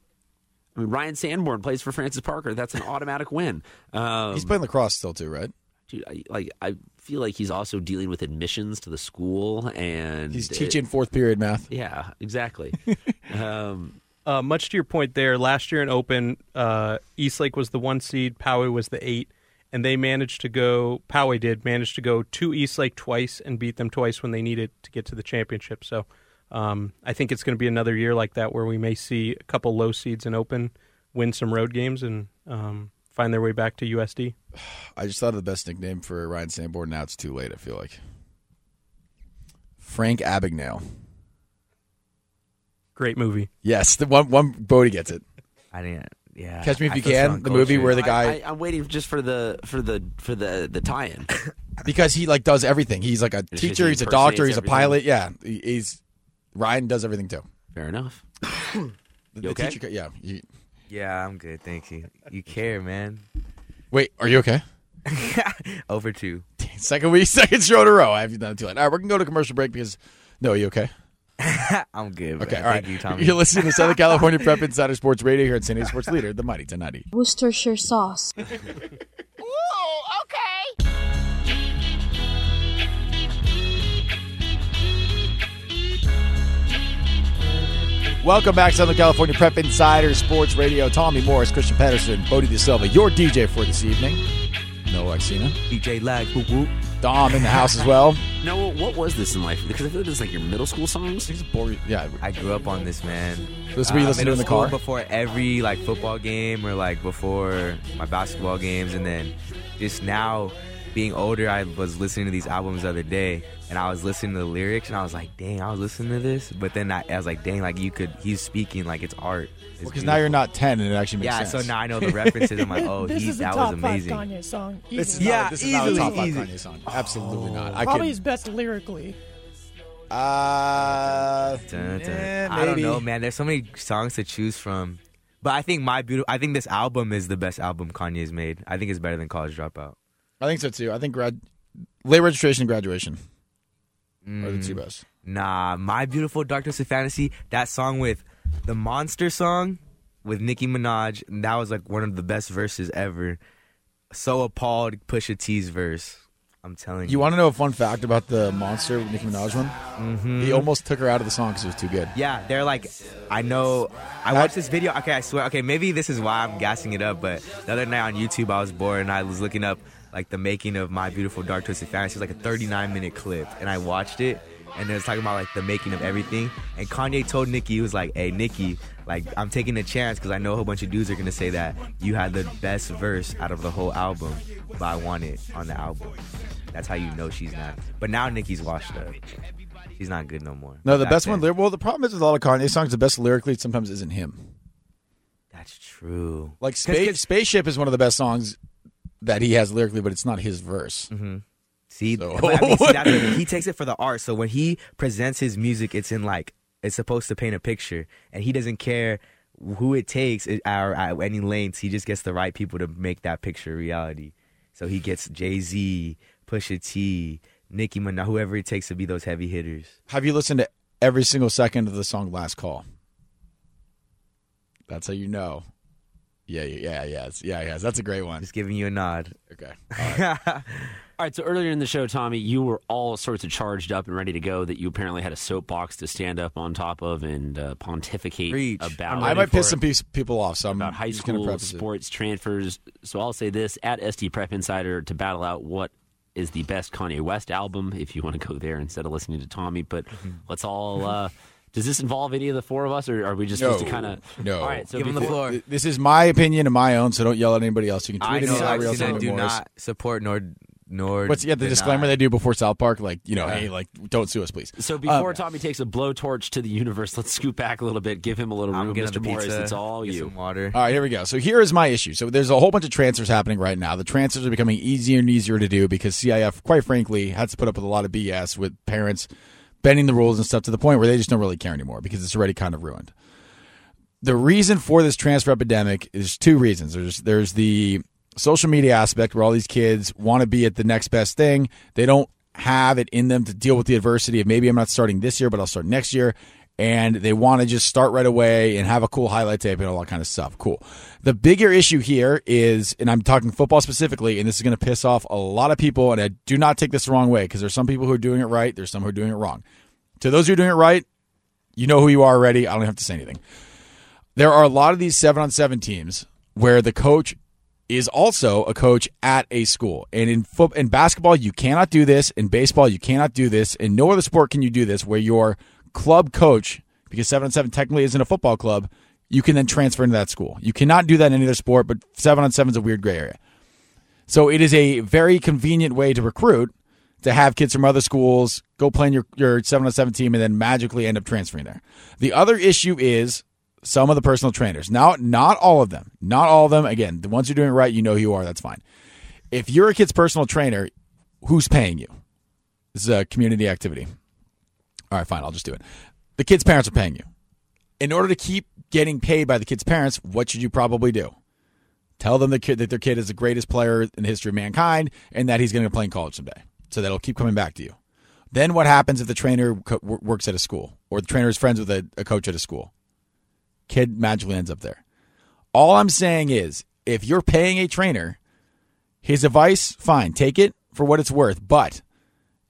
I mean, Ryan Sanborn plays for Francis Parker. That's an automatic win. Um, He's playing lacrosse still too, right? dude, I, like I feel like he's also dealing with admissions to the school, and He's teaching fourth period math. Yeah, exactly. <laughs> um, Uh, much to your point there, last year in Open, uh, Eastlake was the one seed, Poway was the eight, and they managed to go. Poway did manage to go to Eastlake twice and beat them twice when they needed to get to the championship. So um, I think it's going to be another year like that where we may see a couple low seeds in Open win some road games and um, find their way back to USD. <sighs> I just thought of the best nickname for Ryan Sanborn. Now it's too late. I feel like Frank Abagnale. Great movie. Yes, the one one Bodie gets it. I didn't. Yeah. Catch Me If I You feel Can, strong the movie culture. where the guy I, I'm waiting just for the for the for the the tie-in. <coughs> because he like does everything. He's like a just teacher. he He's a doctor. He's a pilot. Yeah, he- he's Ryan does everything too. Fair enough. <coughs> The, the okay? teacher, yeah. you- Yeah, I'm good. Thank you. You care, man. wait, are you okay? <laughs> Over two. Second week, <laughs> second show in a row. I have you done it too late. All right, we're gonna go to commercial break because. No, are you okay? <laughs> I'm good. Man. Okay, all Thank right. you, Tommy. You're listening to Southern <laughs> California Prep Insider Sports Radio here at San Diego Sports Leader, the Mighty 1090. Worcestershire sauce. <laughs> Ooh, okay. Welcome back Southern California Prep Insider Sports Radio. Tommy Morris, Christian Pedersen, Bodie De Silva, your DJ for this evening. No Xena. DJ Lag. Whoop whoop. Dom in the house as well. No, what was this in life? Because I feel like this is like your middle school songs. He's boring. Yeah, I grew up on this, man. this is what you Uh, listen to in the school car. before every like football game or like before my basketball games, and then just now being older, I was listening to these albums the other day, and I was listening to the lyrics, and I was like, "Dang, I was listening to this," but then I, I was like, "Dang, like you could." He's speaking like it's art. It's Because now you're not 10 and it actually makes sense. Yeah, sense. so now I know the references. I'm like, <laughs> oh, this he, is the that top was five amazing. Kanye song. This is easily. not, Yeah, this is not a top five easy. Kanye song. Absolutely not. I Probably could, his best lyrically. uh, Dun, dun. eh, I don't know, man. There's so many songs to choose from. But I think my beautiful. I think this album is the best album Kanye's made. I think it's better than College Dropout. I think so too. I think grad, late registration and graduation are Mm. the two best. Nah, my beautiful Dark Twisted Fantasy. That song with the Monster song with Nicki Minaj. That was like one of the best verses ever. So appalled, Pusha T's verse. I'm telling you. You want to know a fun fact about the monster with Nicki Minaj one? Mm-hmm. He almost took her out of the song because it was too good. Yeah, they're like, I know. I watched this video. Okay, I swear. Okay, maybe this is why I'm gassing it up. But the other night on YouTube, I was bored and I was looking up like the making of My Beautiful Dark Twisted Fantasy. It was like a 39 minute clip, and I watched it. And it was talking about like the making of everything. And Kanye told Nicki, he was like, "Hey, Nicki, like I'm taking a chance because I know a whole bunch of dudes are gonna say that you had the best verse out of the whole album, but I want it on the album." That's how you know she's not. But now Nicki's washed up. She's not good no more. No, the best one. Well, the problem is with a lot of Kanye songs, the best lyrically sometimes isn't him. That's true. Like 'Cause- Space, 'cause- Spaceship is one of the best songs that he has lyrically, but it's not his verse. Mm-hmm. See, So- I mean, see what- <laughs> he takes it for the art. So when he presents his music, it's in like it's supposed to paint a picture, and he doesn't care who it takes or at any lengths. He just gets the right people to make that picture reality. So he gets Jay Z, Pusha T, Nicki Minaj, whoever it takes to be those heavy hitters. Have you listened to every single second of the song "Last Call"? That's how you know. Yeah, yeah, yeah, yes, yeah, yes. That's a great one. Just giving you a nod. Okay. <laughs> All right, so earlier in the show, Tommy, you were all sorts of charged up and ready to go. That you apparently had a soapbox to stand up on top of and uh, pontificate Preach. about. I might piss some people off, so I'm about high just school preface it. sports transfers. So I'll say this at SD Prep Insider to battle out what is the best Kanye West album, if you want to go there instead of listening to Tommy. But <laughs> let's all uh, Does this involve any of the four of us, or are we just No, supposed to kind of? no. All right, so Give him the before- floor. This is my opinion and my own, so don't yell at anybody else. You can I tweet know at me at Real Lexington Sunday do Morris. not support nor nor. What's yeah the deny. disclaimer they do before South Park? Like you know, Yeah. hey, like don't sue us, please. So before Um, Tommy takes a blowtorch to the universe, let's scoot back a little bit, give him a little I'm room, getting Mr. the Morris. pizza. It's all get you. Some water. All right, here we go. So here is my issue. So there's a whole bunch of transfers happening right now. The transfers are becoming easier and easier to do because CIF, quite frankly, has to put up with a lot of BS with parents bending the rules and stuff to the point where they just don't really care anymore because it's already kind of ruined. The reason for this transfer epidemic is two reasons. There's there's the social media aspect where all these kids want to be at the next best thing. They don't have it in them to deal with the adversity of maybe I'm not starting this year, but I'll start next year. And they want to just start right away and have a cool highlight tape and all that kind of stuff. Cool. The bigger issue here is, and I'm talking football specifically, and this is going to piss off a lot of people. And I do not take this the wrong way because there's some people who are doing it right. There's some who are doing it wrong. To those who are doing it right, you know who you are already. I don't have to say anything there are a lot of these seven on seven teams where the coach is also a coach at a school. And in foot in basketball, you cannot do this. In baseball, you cannot do this. In no other sport can you do this where your club coach, because seven on seven technically isn't a football club, you can then transfer into that school. You cannot do that in any other sport, but seven on seven is a weird gray area. So it is a very convenient way to recruit to have kids from other schools go play in your, your 7 on 7 team and then magically end up transferring there. The other issue is some of the personal trainers. Now, not all of them. Not all of them. Again, the ones who are doing it right, you know who you are. That's fine. If you're a kid's personal trainer, who's paying you? This is a community activity. All right, fine. I'll just do it. The kid's parents are paying you. In order to keep getting paid by the kid's parents, what should you probably do? Tell them the kid that their kid is the greatest player in the history of mankind and that he's going to play in college someday. So that'll keep coming back to you. Then what happens if the trainer co- works at a school or the trainer is friends with a, a coach at a school? Kid magically ends up there. All I'm saying is if you're paying a trainer, his advice, fine, take it for what it's worth, but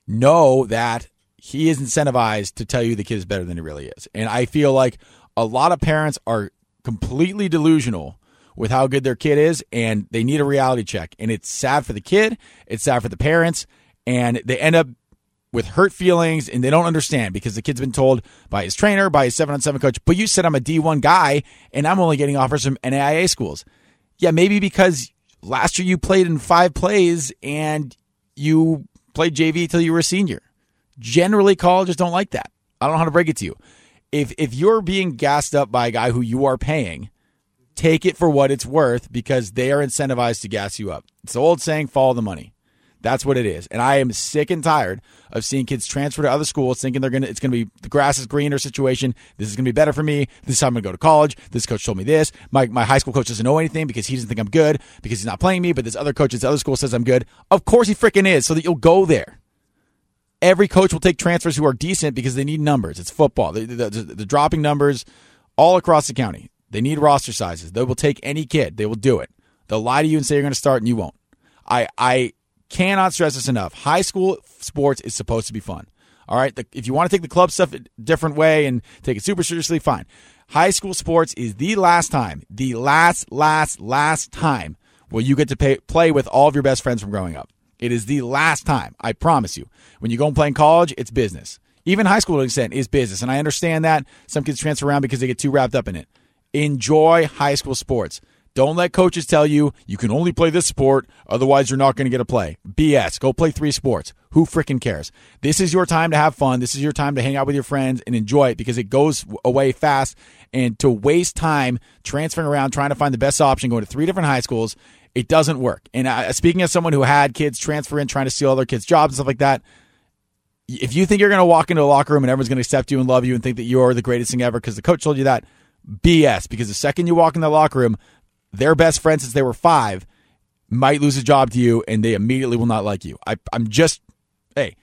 know that he is incentivized to tell you the kid is better than he really is. And I feel like a lot of parents are completely delusional with how good their kid is and they need a reality check. And it's sad for the kid, it's sad for the parents, and they end up with hurt feelings and they don't understand because the kid's been told by his trainer, by his 7 on 7 coach, but you said I'm a D1 guy and I'm only getting offers from NAIA schools. Yeah, maybe because last year you played in five plays and you played JV till you were a senior. Generally, colleges don't like that. I don't know how to break it to you. If if you're being gassed up by a guy who you are paying, take it for what it's worth because they are incentivized to gas you up. It's the old saying, follow the money. That's what it is. And I am sick and tired of seeing kids transfer to other schools thinking they're gonna it's gonna be the grass is greener situation. This is gonna be better for me. This is how I'm gonna go to college. This coach told me this. My my high school coach doesn't know anything because he doesn't think I'm good because he's not playing me, but this other coach at this other school says I'm good. Of course he freaking is, so that you'll go there. Every coach will take transfers who are decent because they need numbers. It's football. The, the, the, the dropping numbers all across the county. They need roster sizes. They will take any kid. They will do it. They'll lie to you and say you're going to start and you won't. I I cannot stress this enough. High school sports is supposed to be fun. All right. The, if you want to take the club stuff a different way and take it super seriously, fine. High school sports is the last time, the last, last, last time where you get to pay, play with all of your best friends from growing up. It is the last time. I promise you. When you go and play in college, it's business. Even high school to extent is business. And I understand that some kids transfer around because they get too wrapped up in it. Enjoy high school sports. Don't let coaches tell you you can only play this sport, otherwise you're not going to get a play. BS. Go play three sports. Who freaking cares? This is your time to have fun. This is your time to hang out with your friends and enjoy it because it goes away fast. And to waste time transferring around trying to find the best option, going to three different high schools, it doesn't work. And speaking as someone who had kids transfer in, trying to steal other kids' jobs and stuff like that, if you think you're going to walk into a locker room and everyone's going to accept you and love you and think that you're the greatest thing ever because the coach told you that, BS. Because the second you walk in the locker room, their best friend since they were five might lose a job to you and they immediately will not like you. I, I'm just, hey,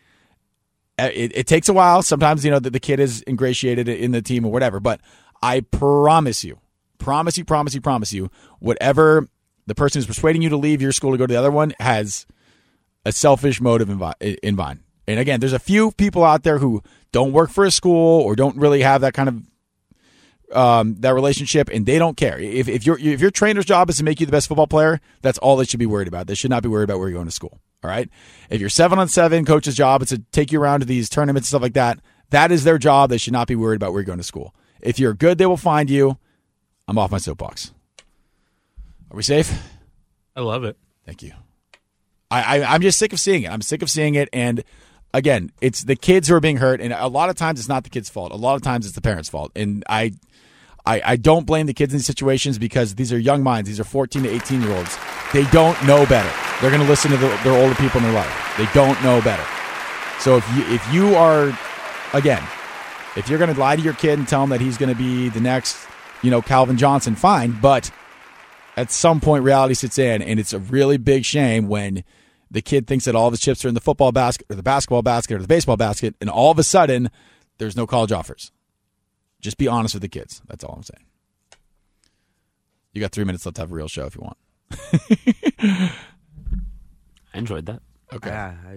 uh, it, it takes a while. Sometimes, you know, the, the kid is ingratiated in the team or whatever, but I promise you, promise you, promise you, promise you, whatever the person who's persuading you to leave your school to go to the other one has a selfish motive in, mind. And again, there's a few people out there who don't work for a school or don't really have that kind of um, that relationship, and they don't care. If, if your if your trainer's job is to make you the best football player, that's all they should be worried about. They should not be worried about where you're going to school. All right. If your seven on seven coach's job is to take you around to these tournaments and stuff like that, That is their job. They should not be worried about where you're going to school. If you're good, they will find you. I'm off my soapbox. Are we safe? I love it. Thank you. I, I I'm just sick of seeing it. I'm sick of seeing it, and again, it's the kids who are being hurt, and a lot of times it's not the kid's fault. A lot of times it's the parents' fault, and I. I, I don't blame the kids in these situations because these are young minds. These are 14 to 18 year olds. They don't know better. They're going to listen to the, their older people in their life. They don't know better. So if you if you are, again, if you're going to lie to your kid and tell him that he's going to be the next, you know, Calvin Johnson, fine. But at some point, reality sits in, and it's a really big shame when the kid thinks that all of his chips are in the football basket or the basketball basket or the baseball basket, and all of a sudden, there's no college offers. Just be honest with the kids. That's all I'm saying. You got three minutes left to have a real show if you want. I enjoyed that. Okay. Yeah, I,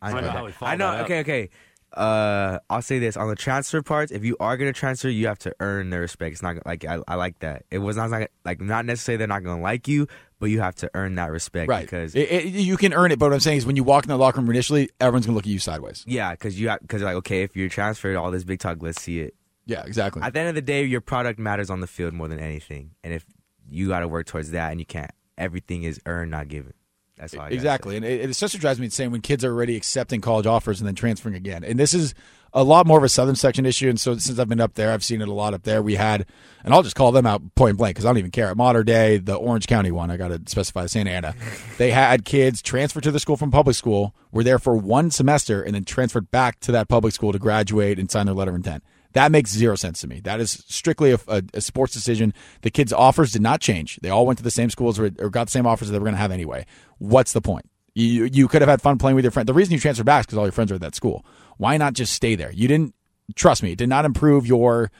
I, I know know. how we followed I know. Okay, okay. Uh, I'll say this on the transfer parts. If you are gonna transfer, you have to earn their respect. It's not like I, I like that. It was not like like not necessarily they're not gonna like you, but you have to earn that respect. Right. Because It- it- you can earn it, but what I'm saying is when you walk in the locker room initially, everyone's going to look at you sideways. yeah, because you because like okay, if you're transferred, all this big talk, let's see it. Yeah, exactly. At the end of the day, your product matters on the field more than anything, and if you got to work towards that, and you can't, everything is earned, not given. That's. I exactly. And it, it especially drives me insane when kids are already accepting college offers and then transferring again. And this is a lot more of a southern section issue. And so since I've been up there, I've seen it a lot up there. We had, and I'll just call them out point blank because I don't even care. At Mater Dei, the Orange County one, I got to specify Santa Ana. <laughs> they had kids transfer to the school from public school, were there for one semester, and then transferred back to that public school to graduate and sign their letter of intent. That makes zero sense to me. That is strictly a, a, a sports decision. The kids' offers did not change. They all went to the same schools or, or got the same offers that they were going to have anyway. What's the point? You you could have had fun playing with your friend. The reason you transferred back is because all your friends are at that school. Why not just stay there? You didn't trust me. It did not improve your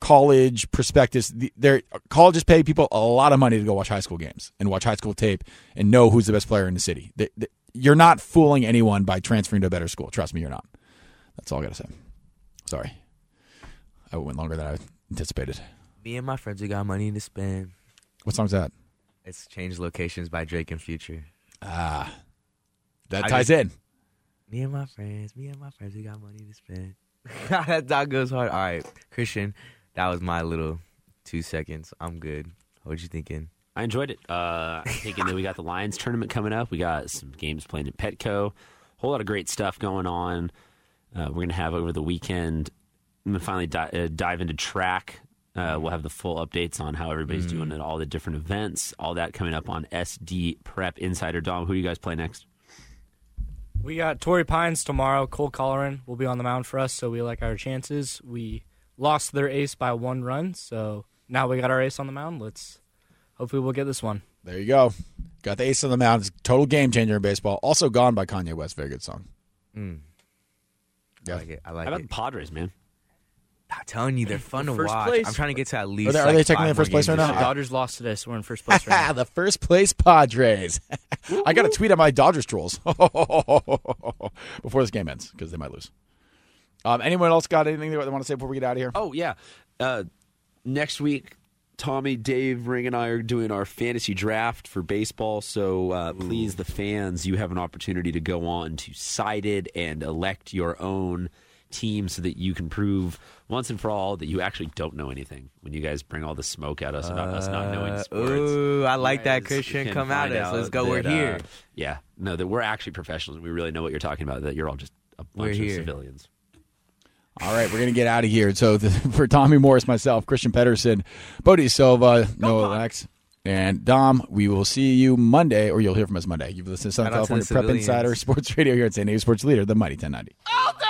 college prospectus. The- colleges pay people a lot of money to go watch high school games and watch high school tape and know who's the best player in the city. They- they- You're not fooling anyone by transferring to a better school. Trust me, you're not. That's all I got to say. Sorry, I went longer than I anticipated. Me and my friends, we got money to spend. What song's that? It's changed locations by Drake and Future. Ah, that I ties just- in. Me and my friends, me and my friends, we got money to spend. <laughs> that dog goes hard. All right, Christian, that was my little two seconds. I'm good. What you thinking? I enjoyed it. Uh, I'm thinking that we got the Lions tournament coming up. We got some games playing at Petco. A Whole lot of great stuff going on. Uh, we're gonna have over the weekend. I'm gonna finally di- uh, dive into track. Uh, we'll have the full updates on how everybody's doing at all the different events. All that coming up on SD Prep Insider. Dom, who do you guys play next? We got Torrey Pines tomorrow. Cole Colleran will be on the mound for us, so we like our chances. We lost their ace by one run, so now we got our ace on the mound. Let's hopefully we'll get this one. There you go. Got the ace on the mound. It's total game changer in baseball. Also gone by Kanye West. Very good song. Mm. Yeah. I like it. I How like about it. the Padres, man? I'm telling you, they're fun to First watch. place. I'm trying to get to at least. Are they- are like, they technically five in first more place right games now? this year. Dodgers lost today, so we're in first place right <laughs> now. the first place Padres. <laughs> I got to tweet at my Dodgers trolls <laughs> before this game ends because they might lose. Um, anyone else got anything they want to say before we get out of here? Oh yeah. Uh, next week, Tommy, Dave, Ring, and I are doing our fantasy draft for baseball. So uh, please, the fans, you have an opportunity to go on to Cited and elect your own team so that you can prove once and for all that you actually don't know anything. When you guys bring all the smoke at us about us not knowing Uh, sports. Ooh, I like that, Christian. can Come at us. Let's out go. We're here. uh, yeah, no, that we're actually professionals. We really know what you're talking about. That you're all just a We're bunch of here. civilians. All right, we're gonna get out of here. So the, <laughs> for Tommy Morris, myself, Christian Pedersen, Bodie Silva, Noah Lex, and Dom, we will see you Monday, or you'll hear from us Monday. You've listened to Southern Shout out to California Prep. Insider <laughs> Sports Radio here at San Diego Sports Leader, the Mighty 1090. All day!